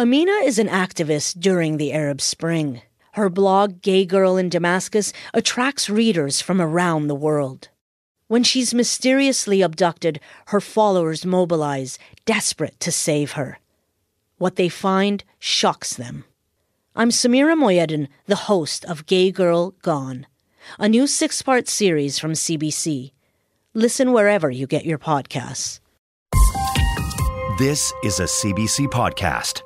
Amina is an activist during the Arab Spring. Her blog, Gay Girl in Damascus, attracts readers from around the world. When she's mysteriously abducted, her followers mobilize, desperate to save her. What they find shocks them. I'm Samira Mohyeddin, the host of Gay Girl Gone, a new six part series from CBC. Listen wherever you get your podcasts. This is a CBC podcast.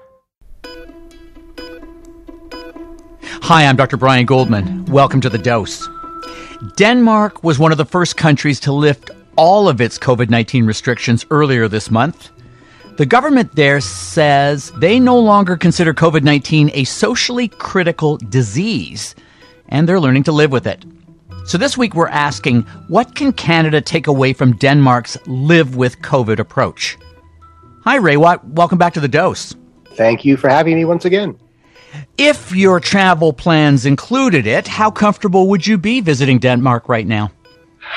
Hi, I'm Dr. Brian Goldman. Welcome to The Dose. Denmark was one of the first countries to lift all of its COVID 19 restrictions earlier this month. The government there says they no longer consider COVID 19 a socially critical disease, and they're learning to live with it. So this week we're asking what can Canada take away from Denmark's live with COVID approach? Hi, Ray Welcome back to the dose. Thank you for having me once again. If your travel plans included it, how comfortable would you be visiting Denmark right now?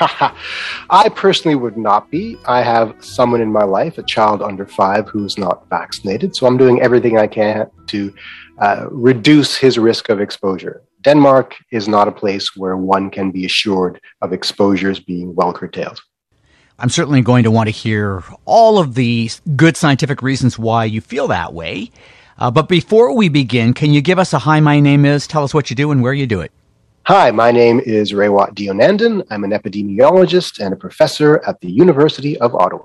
I personally would not be. I have someone in my life, a child under five, who is not vaccinated. So I'm doing everything I can to uh, reduce his risk of exposure. Denmark is not a place where one can be assured of exposures being well curtailed. I'm certainly going to want to hear all of the good scientific reasons why you feel that way. Uh, but before we begin, can you give us a hi, my name is, tell us what you do and where you do it? Hi, my name is Raywat Deonandan. I'm an epidemiologist and a professor at the University of Ottawa.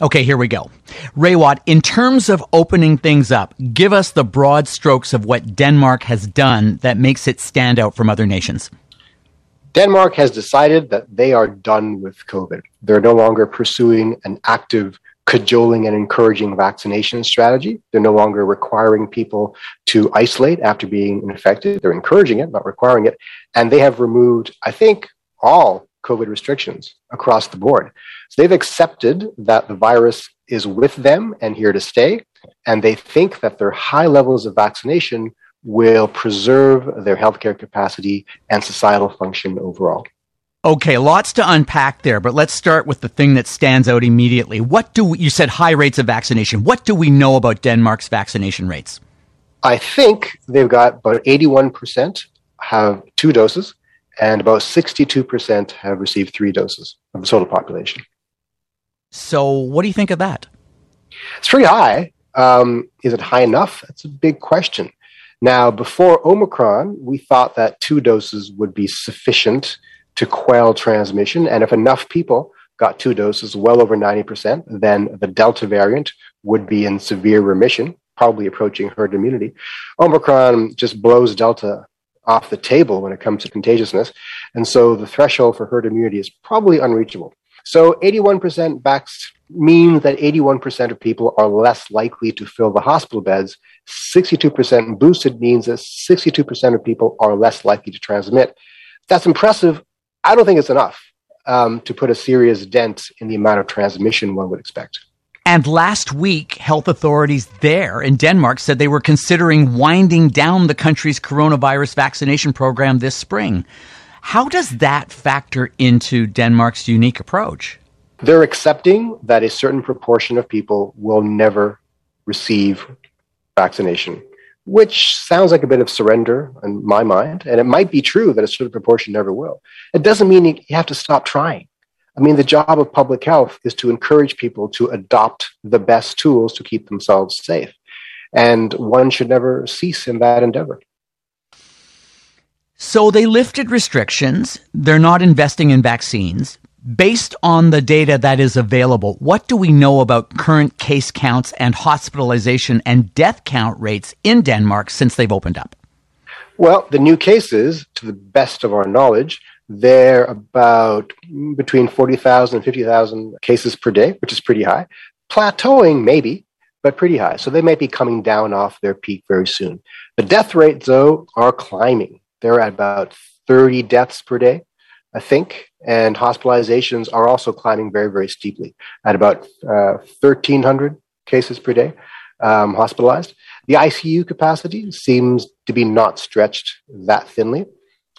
Okay, here we go. Raywat, in terms of opening things up, give us the broad strokes of what Denmark has done that makes it stand out from other nations. Denmark has decided that they are done with COVID. They're no longer pursuing an active cajoling and encouraging vaccination strategy. They're no longer requiring people to isolate after being infected. They're encouraging it, not requiring it. And they have removed, I think, all COVID restrictions across the board. So they've accepted that the virus is with them and here to stay. And they think that their high levels of vaccination will preserve their healthcare capacity and societal function overall. Okay, lots to unpack there, but let's start with the thing that stands out immediately. What do we, you said high rates of vaccination. What do we know about Denmark's vaccination rates? I think they've got about 81% have two doses and about 62% have received three doses of the total population. So, what do you think of that? It's pretty high. Um, is it high enough? That's a big question. Now, before Omicron, we thought that two doses would be sufficient to quell transmission. And if enough people got two doses, well over 90%, then the Delta variant would be in severe remission, probably approaching herd immunity. Omicron just blows Delta off the table when it comes to contagiousness. And so the threshold for herd immunity is probably unreachable. So 81% vaxxed means that 81% of people are less likely to fill the hospital beds. 62% boosted means that 62% of people are less likely to transmit. That's impressive I don't think it's enough um, to put a serious dent in the amount of transmission one would expect. And last week, health authorities there in Denmark said they were considering winding down the country's coronavirus vaccination program this spring. How does that factor into Denmark's unique approach? They're accepting that a certain proportion of people will never receive vaccination which sounds like a bit of surrender in my mind. And it might be true that a certain proportion never will. It doesn't mean you have to stop trying. I mean, the job of public health is to encourage people to adopt the best tools to keep themselves safe. And one should never cease in that endeavor. So they lifted restrictions. They're not investing in vaccines based on the data that is available, what do we know about current case counts and hospitalization and death count rates in Denmark since they've opened up? Well, the new cases, to the best of our knowledge, they're about between 40,000 and 50,000 cases per day, which is pretty high. Plateauing, maybe, but pretty high. So they might be coming down off their peak very soon. The death rates, though, are climbing. They're at about 30 deaths per day. I think, and hospitalizations are also climbing very, very steeply at about uh, 1,300 cases per day um, hospitalized. The ICU capacity seems to be not stretched that thinly,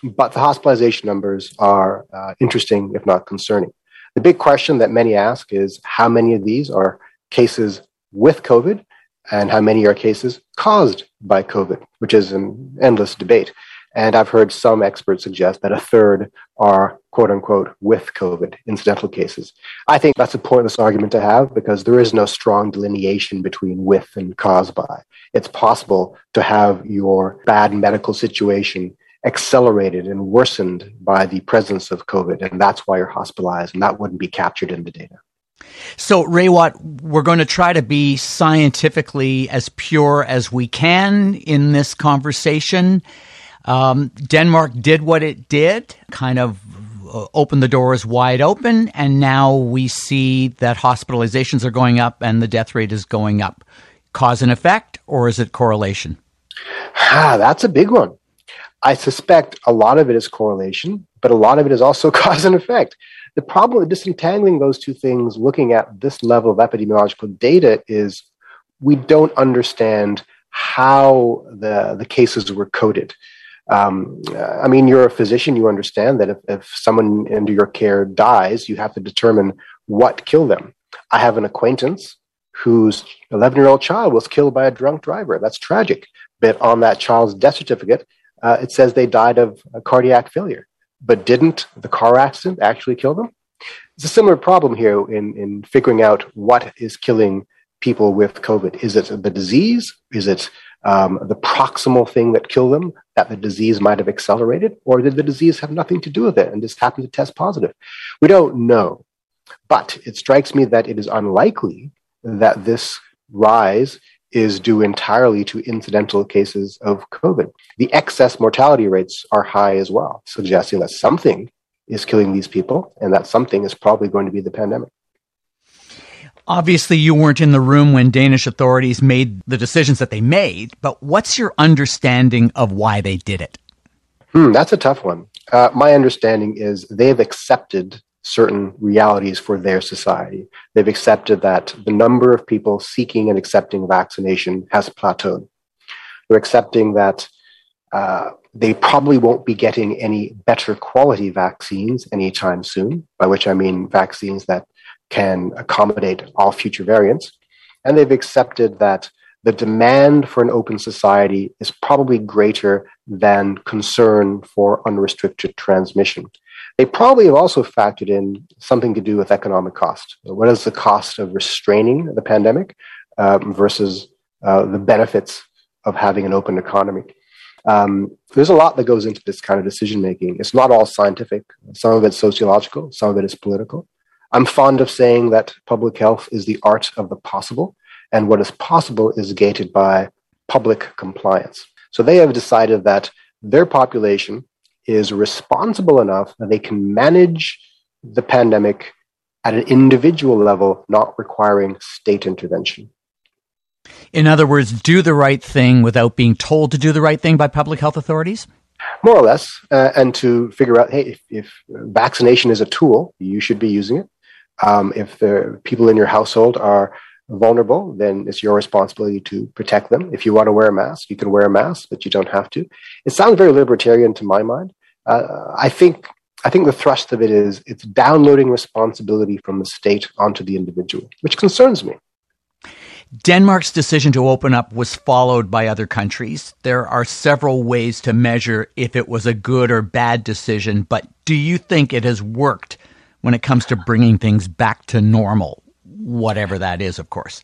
but the hospitalization numbers are uh, interesting, if not concerning. The big question that many ask is how many of these are cases with COVID and how many are cases caused by COVID, which is an endless debate. And I've heard some experts suggest that a third are quote unquote with COVID incidental cases. I think that's a pointless argument to have because there is no strong delineation between with and caused by. It's possible to have your bad medical situation accelerated and worsened by the presence of COVID, and that's why you're hospitalized, and that wouldn't be captured in the data. So, Raywat, we're going to try to be scientifically as pure as we can in this conversation. Um, Denmark did what it did, kind of uh, opened the doors wide open, and now we see that hospitalizations are going up and the death rate is going up. Cause and effect, or is it correlation? Ah, that's a big one. I suspect a lot of it is correlation, but a lot of it is also cause and effect. The problem with disentangling those two things, looking at this level of epidemiological data, is we don't understand how the, the cases were coded. Um, I mean, you're a physician, you understand that if, if someone under your care dies, you have to determine what killed them. I have an acquaintance whose 11 year old child was killed by a drunk driver. That's tragic. But on that child's death certificate, uh, it says they died of cardiac failure. But didn't the car accident actually kill them? It's a similar problem here in, in figuring out what is killing people with COVID. Is it the disease? Is it um, the proximal thing that killed them that the disease might have accelerated? Or did the disease have nothing to do with it and just happen to test positive? We don't know. But it strikes me that it is unlikely that this rise is due entirely to incidental cases of COVID. The excess mortality rates are high as well, suggesting that something is killing these people and that something is probably going to be the pandemic. Obviously, you weren't in the room when Danish authorities made the decisions that they made, but what's your understanding of why they did it? Hmm, that's a tough one. Uh, my understanding is they've accepted certain realities for their society. They've accepted that the number of people seeking and accepting vaccination has plateaued. They're accepting that uh, they probably won't be getting any better quality vaccines anytime soon, by which I mean vaccines that can accommodate all future variants. And they've accepted that the demand for an open society is probably greater than concern for unrestricted transmission. They probably have also factored in something to do with economic cost. What is the cost of restraining the pandemic um, versus uh, the benefits of having an open economy? Um, there's a lot that goes into this kind of decision making. It's not all scientific. Some of it's sociological. Some of it is political. I'm fond of saying that public health is the art of the possible, and what is possible is gated by public compliance. So they have decided that their population is responsible enough that they can manage the pandemic at an individual level, not requiring state intervention. In other words, do the right thing without being told to do the right thing by public health authorities? More or less. Uh, and to figure out hey, if, if, vaccination is a tool, you should be using it. Um, if the people in your household are vulnerable, then it's your responsibility to protect them. If you want to wear a mask, you can wear a mask, but you don't have to. It sounds very libertarian to my mind. Uh, I think I think the thrust of it is it's downloading responsibility from the state onto the individual, which concerns me. Denmark's decision to open up was followed by other countries. There are several ways to measure if it was a good or bad decision, but do you think it has worked when it comes to bringing things back to normal, whatever that is, of course?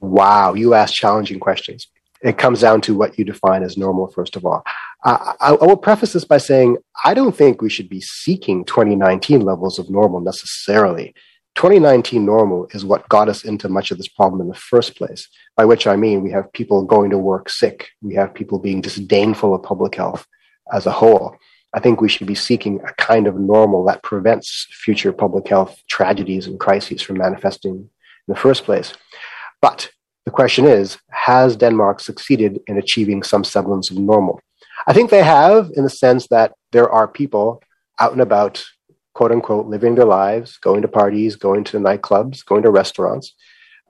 Wow, you ask challenging questions. It comes down to what you define as normal, first of all. I, I, will preface this by saying I don't think we should be seeking 2019 levels of normal necessarily. 2019 normal is what got us into much of this problem in the first place, by which I mean we have people going to work sick, we have people being disdainful of public health as a whole. I think we should be seeking a kind of normal that prevents future public health tragedies and crises from manifesting in the first place. But the question is Has Denmark succeeded in achieving some semblance of normal? I think they have, in the sense that there are people out and about, quote unquote, living their lives, going to parties, going to nightclubs, going to restaurants.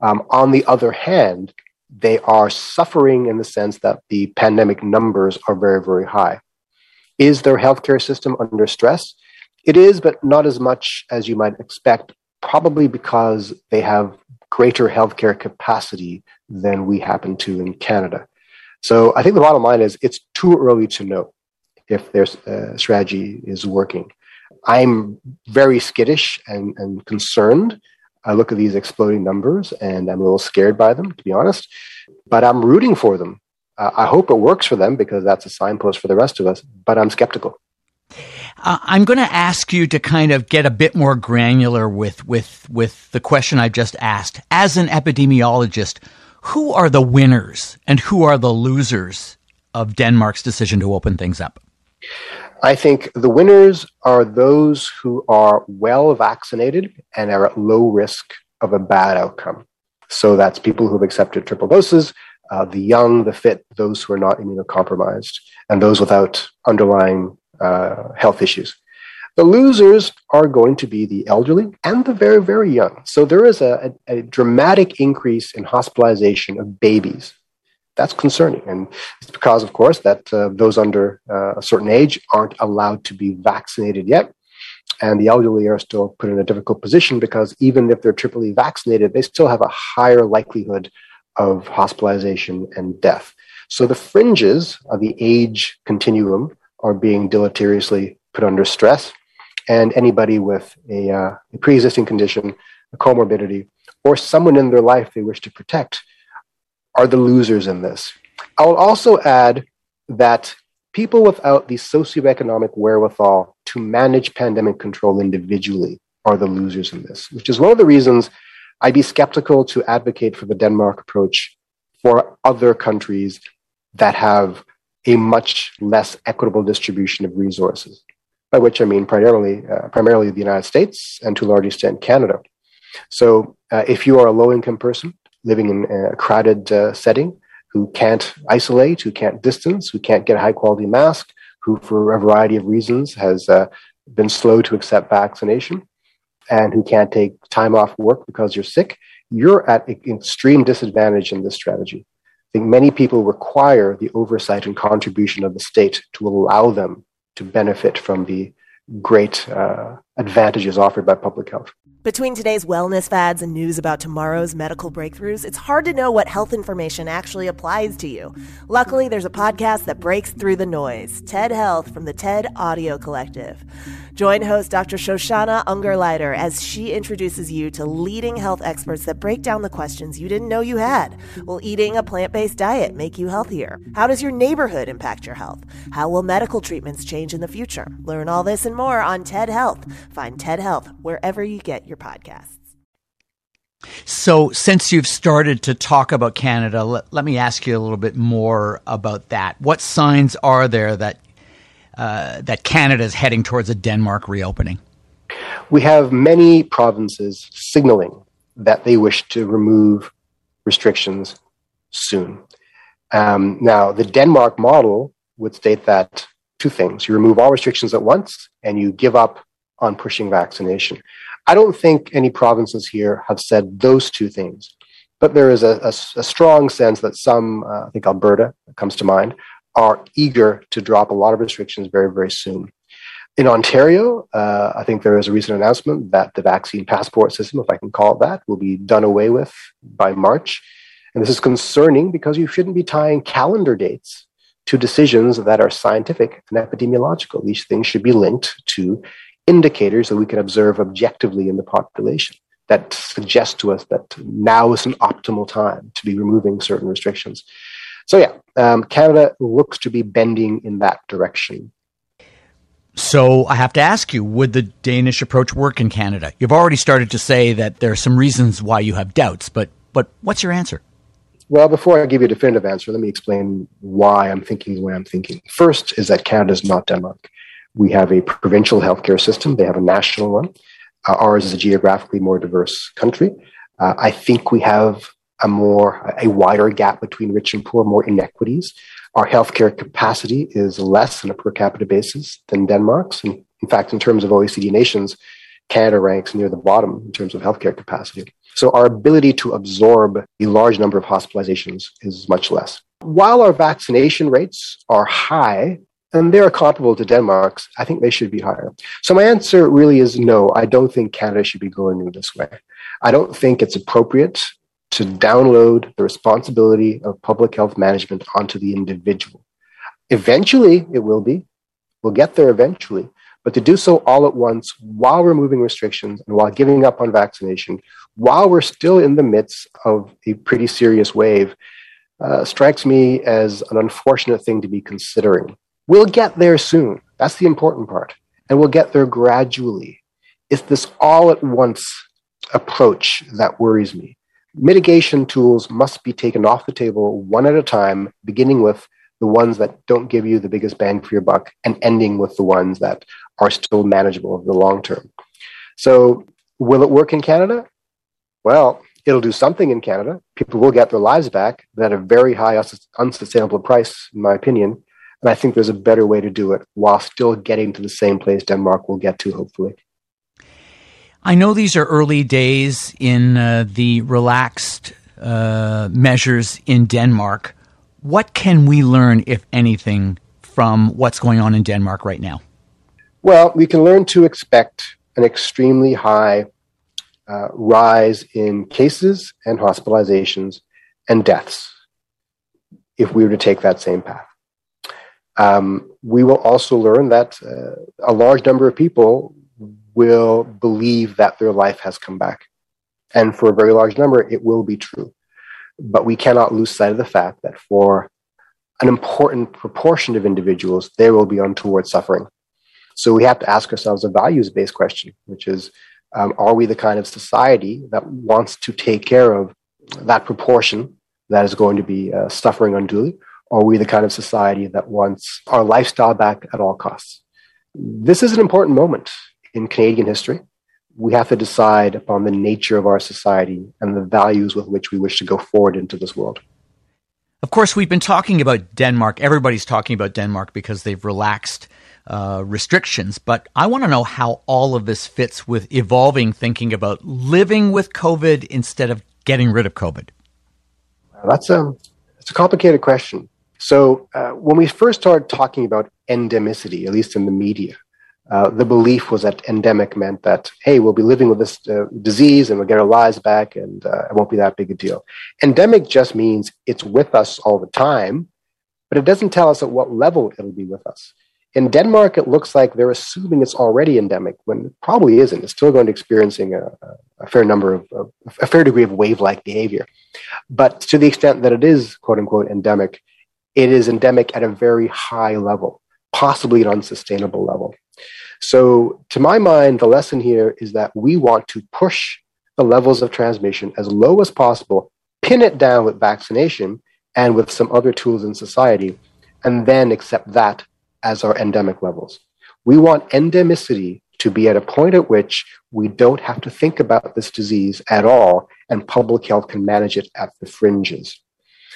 Um, on the other hand, they are suffering in the sense that the pandemic numbers are very, very high. Is their healthcare system under stress? It is, but not as much as you might expect, probably because they have greater healthcare capacity than we happen to in Canada. So I think the bottom line is it's too early to know if their uh, strategy is working. I'm very skittish and, and concerned. I look at these exploding numbers and I'm a little scared by them, to be honest, but I'm rooting for them. Uh, I hope it works for them because that's a signpost for the rest of us, but I'm skeptical. Uh, I'm going to ask you to kind of get a bit more granular with, with, with the question I've just asked. As an epidemiologist, who are the winners and who are the losers of Denmark's decision to open things up? I think the winners are those who are well vaccinated and are at low risk of a bad outcome. So that's people who've accepted triple doses, uh, the young, the fit, those who are not immunocompromised, and those without underlying uh, health issues. The losers are going to be the elderly and the very, very young. So there is a, a, a dramatic increase in hospitalization of babies. That's concerning. And it's because, of course, that uh, those under uh, a certain age aren't allowed to be vaccinated yet. And the elderly are still put in a difficult position because even if they're triply vaccinated, they still have a higher likelihood of hospitalization and death. So the fringes of the age continuum are being deleteriously put under stress and anybody with a, uh, a pre existing condition, a comorbidity, or someone in their life they wish to protect are the losers in this. I will also add that people without the socioeconomic wherewithal to manage pandemic control individually are the losers in this, which is one of the reasons I'd be skeptical to advocate for the Denmark approach for other countries that have a much less equitable distribution of resources by which I mean primarily, uh, primarily the United States and to a large extent Canada. So uh, if you are a low income person living in a crowded uh, setting who can't isolate, who can't distance, who can't get a high quality mask, who for a variety of reasons has uh, been slow to accept vaccination, and who can't take time off work because you're sick, you're at an extreme disadvantage in this strategy. I think many people require the oversight and contribution of the state to allow them to benefit from the great uh, advantages offered by public health. Between today's wellness fads and news about tomorrow's medical breakthroughs, it's hard to know what health information actually applies to you. Luckily, there's a podcast that breaks through the noise TED Health from the TED Audio Collective. Join host Dr. Shoshana Ungerleider as she introduces you to leading health experts that break down the questions you didn't know you had. Will eating a plant based diet make you healthier? How does your neighborhood impact your health? How will medical treatments change in the future? Learn all this and more on TED Health. Find TED Health wherever you get your podcasts. So, since you've started to talk about Canada, let, let me ask you a little bit more about that. What signs are there that uh, that Canada is heading towards a Denmark reopening? We have many provinces signaling that they wish to remove restrictions soon. Um, now, the Denmark model would state that two things you remove all restrictions at once and you give up on pushing vaccination. I don't think any provinces here have said those two things, but there is a, a, a strong sense that some, uh, I think Alberta comes to mind, are eager to drop a lot of restrictions very, very soon. In Ontario, uh, I think there is a recent announcement that the vaccine passport system, if I can call it that, will be done away with by March. And this is concerning because you shouldn't be tying calendar dates to decisions that are scientific and epidemiological. These things should be linked to indicators that we can observe objectively in the population that suggest to us that now is an optimal time to be removing certain restrictions. So yeah, um, Canada looks to be bending in that direction. So I have to ask you, would the Danish approach work in Canada? You've already started to say that there are some reasons why you have doubts, but but what's your answer? Well, before I give you a definitive answer, let me explain why I'm thinking the way I'm thinking. First is that Canada is not Denmark. We have a provincial healthcare system. They have a national one. Uh, ours is a geographically more diverse country. Uh, I think we have a more a wider gap between rich and poor, more inequities. Our healthcare capacity is less on a per capita basis than Denmark's. And in fact, in terms of OECD nations, Canada ranks near the bottom in terms of healthcare capacity. So our ability to absorb a large number of hospitalizations is much less. While our vaccination rates are high, and they're comparable to Denmark's, I think they should be higher. So my answer really is no, I don't think Canada should be going in this way. I don't think it's appropriate to download the responsibility of public health management onto the individual. Eventually, it will be. We'll get there eventually. But to do so all at once while removing restrictions and while giving up on vaccination, while we're still in the midst of a pretty serious wave, uh, strikes me as an unfortunate thing to be considering. We'll get there soon. That's the important part. And we'll get there gradually. It's this all at once approach that worries me. Mitigation tools must be taken off the table one at a time, beginning with the ones that don't give you the biggest bang for your buck and ending with the ones that are still manageable over the long term. So, will it work in Canada? Well, it'll do something in Canada. People will get their lives back but at a very high, unsustainable price, in my opinion. And I think there's a better way to do it while still getting to the same place Denmark will get to, hopefully. I know these are early days in uh, the relaxed uh, measures in Denmark. What can we learn, if anything, from what's going on in Denmark right now? Well, we can learn to expect an extremely high uh, rise in cases and hospitalizations and deaths if we were to take that same path. Um, we will also learn that uh, a large number of people will believe that their life has come back. And for a very large number, it will be true. But we cannot lose sight of the fact that for an important proportion of individuals, there will be untoward suffering. So we have to ask ourselves a values based question, which is um, are we the kind of society that wants to take care of that proportion that is going to be uh, suffering unduly? Are we the kind of society that wants our lifestyle back at all costs? This is an important moment in Canadian history. We have to decide upon the nature of our society and the values with which we wish to go forward into this world. Of course, we've been talking about Denmark. Everybody's talking about Denmark because they've relaxed uh, restrictions. But I want to know how all of this fits with evolving thinking about living with COVID instead of getting rid of COVID. That's a, it's a complicated question. So, uh, when we first started talking about endemicity, at least in the media, uh, the belief was that endemic meant that, hey, we'll be living with this uh, disease and we'll get our lives back and uh, it won't be that big a deal. Endemic just means it's with us all the time, but it doesn't tell us at what level it'll be with us. In Denmark, it looks like they're assuming it's already endemic when it probably isn't. It's still going to be experiencing a, a fair number of, of, a fair degree of wave-like behavior. But to the extent that it is quote unquote endemic, it is endemic at a very high level, possibly an unsustainable level. So, to my mind, the lesson here is that we want to push the levels of transmission as low as possible, pin it down with vaccination and with some other tools in society, and then accept that as our endemic levels. We want endemicity to be at a point at which we don't have to think about this disease at all, and public health can manage it at the fringes.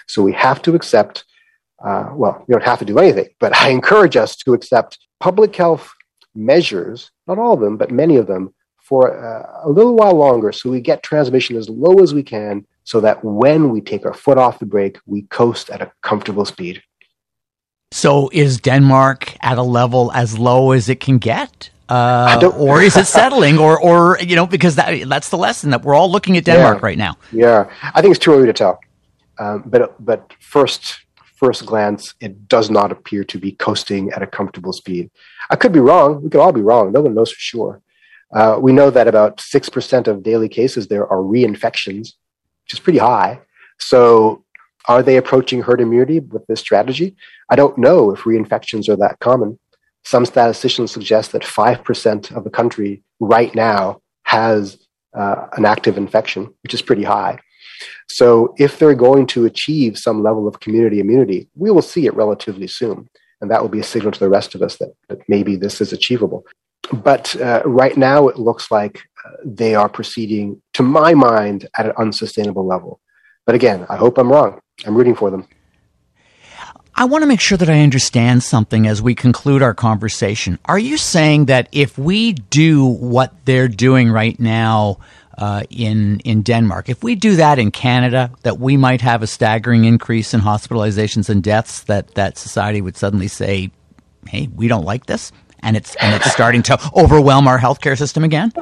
So we have to accept, uh, well, you don't have to do anything, but I encourage us to accept public health measures, not all of them, but many of them, for uh, a little while longer so we get transmission as low as we can so that when we take our foot off the brake, we coast at a comfortable speed. So is Denmark at a level as low as it can get? Uh, or is it settling or, or, you know, because that, that's the lesson that we're all looking at Denmark yeah. right now. Yeah. I think it's too early to tell. Um, but, but first, first glance, it does not appear to be coasting at a comfortable speed. I could be wrong. We could all be wrong. No one knows for sure. Uh, we know that about 6% of daily cases there are reinfections, which is pretty high. So are they approaching herd immunity with this strategy? I don't know if reinfections are that common. Some statisticians suggest that 5% of the country right now has uh, an active infection, which is pretty high. So, if they're going to achieve some level of community immunity, we will see it relatively soon. And that will be a signal to the rest of us that, that maybe this is achievable. But uh, right now, it looks like uh, they are proceeding, to my mind, at an unsustainable level. But again, I hope I'm wrong. I'm rooting for them. I want to make sure that I understand something as we conclude our conversation. Are you saying that if we do what they're doing right now uh, in in Denmark, if we do that in Canada, that we might have a staggering increase in hospitalizations and deaths? That that society would suddenly say, "Hey, we don't like this," and it's and it's starting to overwhelm our healthcare system again.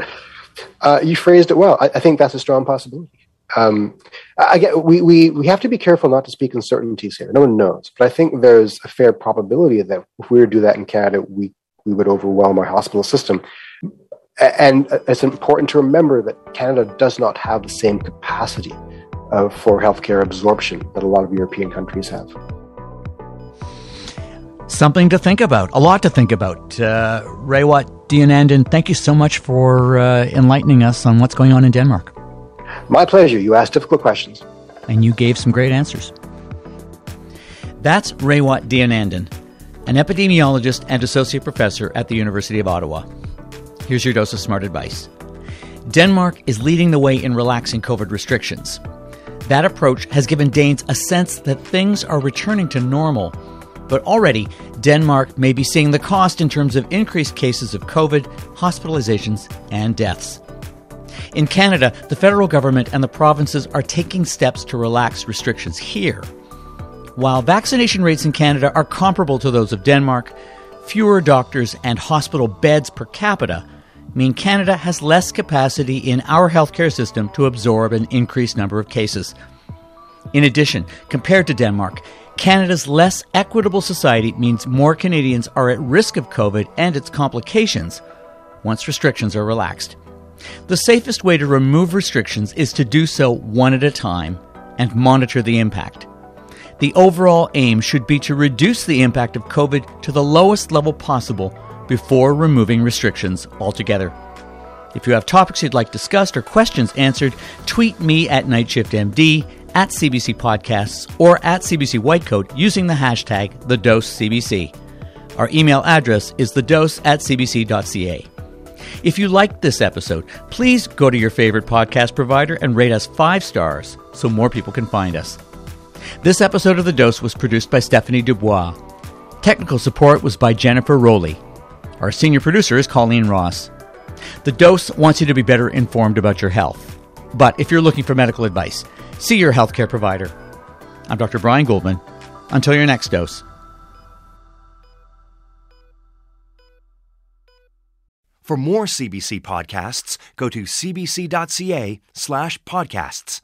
Uh, you phrased it well. I, I, think that's a strong possibility. Um, I get, we, we, we have to be careful not to speak uncertainties here. No one knows. But I think there's a fair probability that if we were to do that in Canada, we, we would overwhelm our hospital system. And it's important to remember that Canada does not have the same capacity uh, for healthcare absorption that a lot of European countries have. Something to think about, a lot to think about. Uh, Raywat Deonandan, thank you so much for uh, enlightening us on what's going on in Denmark. My pleasure. You asked difficult questions. And you gave some great answers. That's Raywat Deonandan, an epidemiologist and associate professor at the University of Ottawa. Here's your dose of smart advice. Denmark is leading the way in relaxing COVID restrictions. That approach has given Danes a sense that things are returning to normal. But already, Denmark may be seeing the cost in terms of increased cases of COVID, hospitalizations, and deaths. In Canada, the federal government and the provinces are taking steps to relax restrictions here. While vaccination rates in Canada are comparable to those of Denmark, fewer doctors and hospital beds per capita mean Canada has less capacity in our healthcare system to absorb an increased number of cases. In addition, compared to Denmark, Canada's less equitable society means more Canadians are at risk of COVID and its complications once restrictions are relaxed. The safest way to remove restrictions is to do so one at a time and monitor the impact. The overall aim should be to reduce the impact of COVID to the lowest level possible before removing restrictions altogether. If you have topics you'd like discussed or questions answered, tweet me at NightShiftMD, at CBC Podcasts, or at CBC Whitecoat using the hashtag TheDoseCBC. Our email address is thedose at cbc.ca. If you liked this episode, please go to your favorite podcast provider and rate us five stars so more people can find us. This episode of The Dose was produced by Stephanie Dubois. Technical support was by Jennifer Rowley. Our senior producer is Colleen Ross. The Dose wants you to be better informed about your health. But if you're looking for medical advice, see your healthcare provider. I'm Dr. Brian Goldman. Until your next dose. For more CBC podcasts, go to cbc.ca slash podcasts.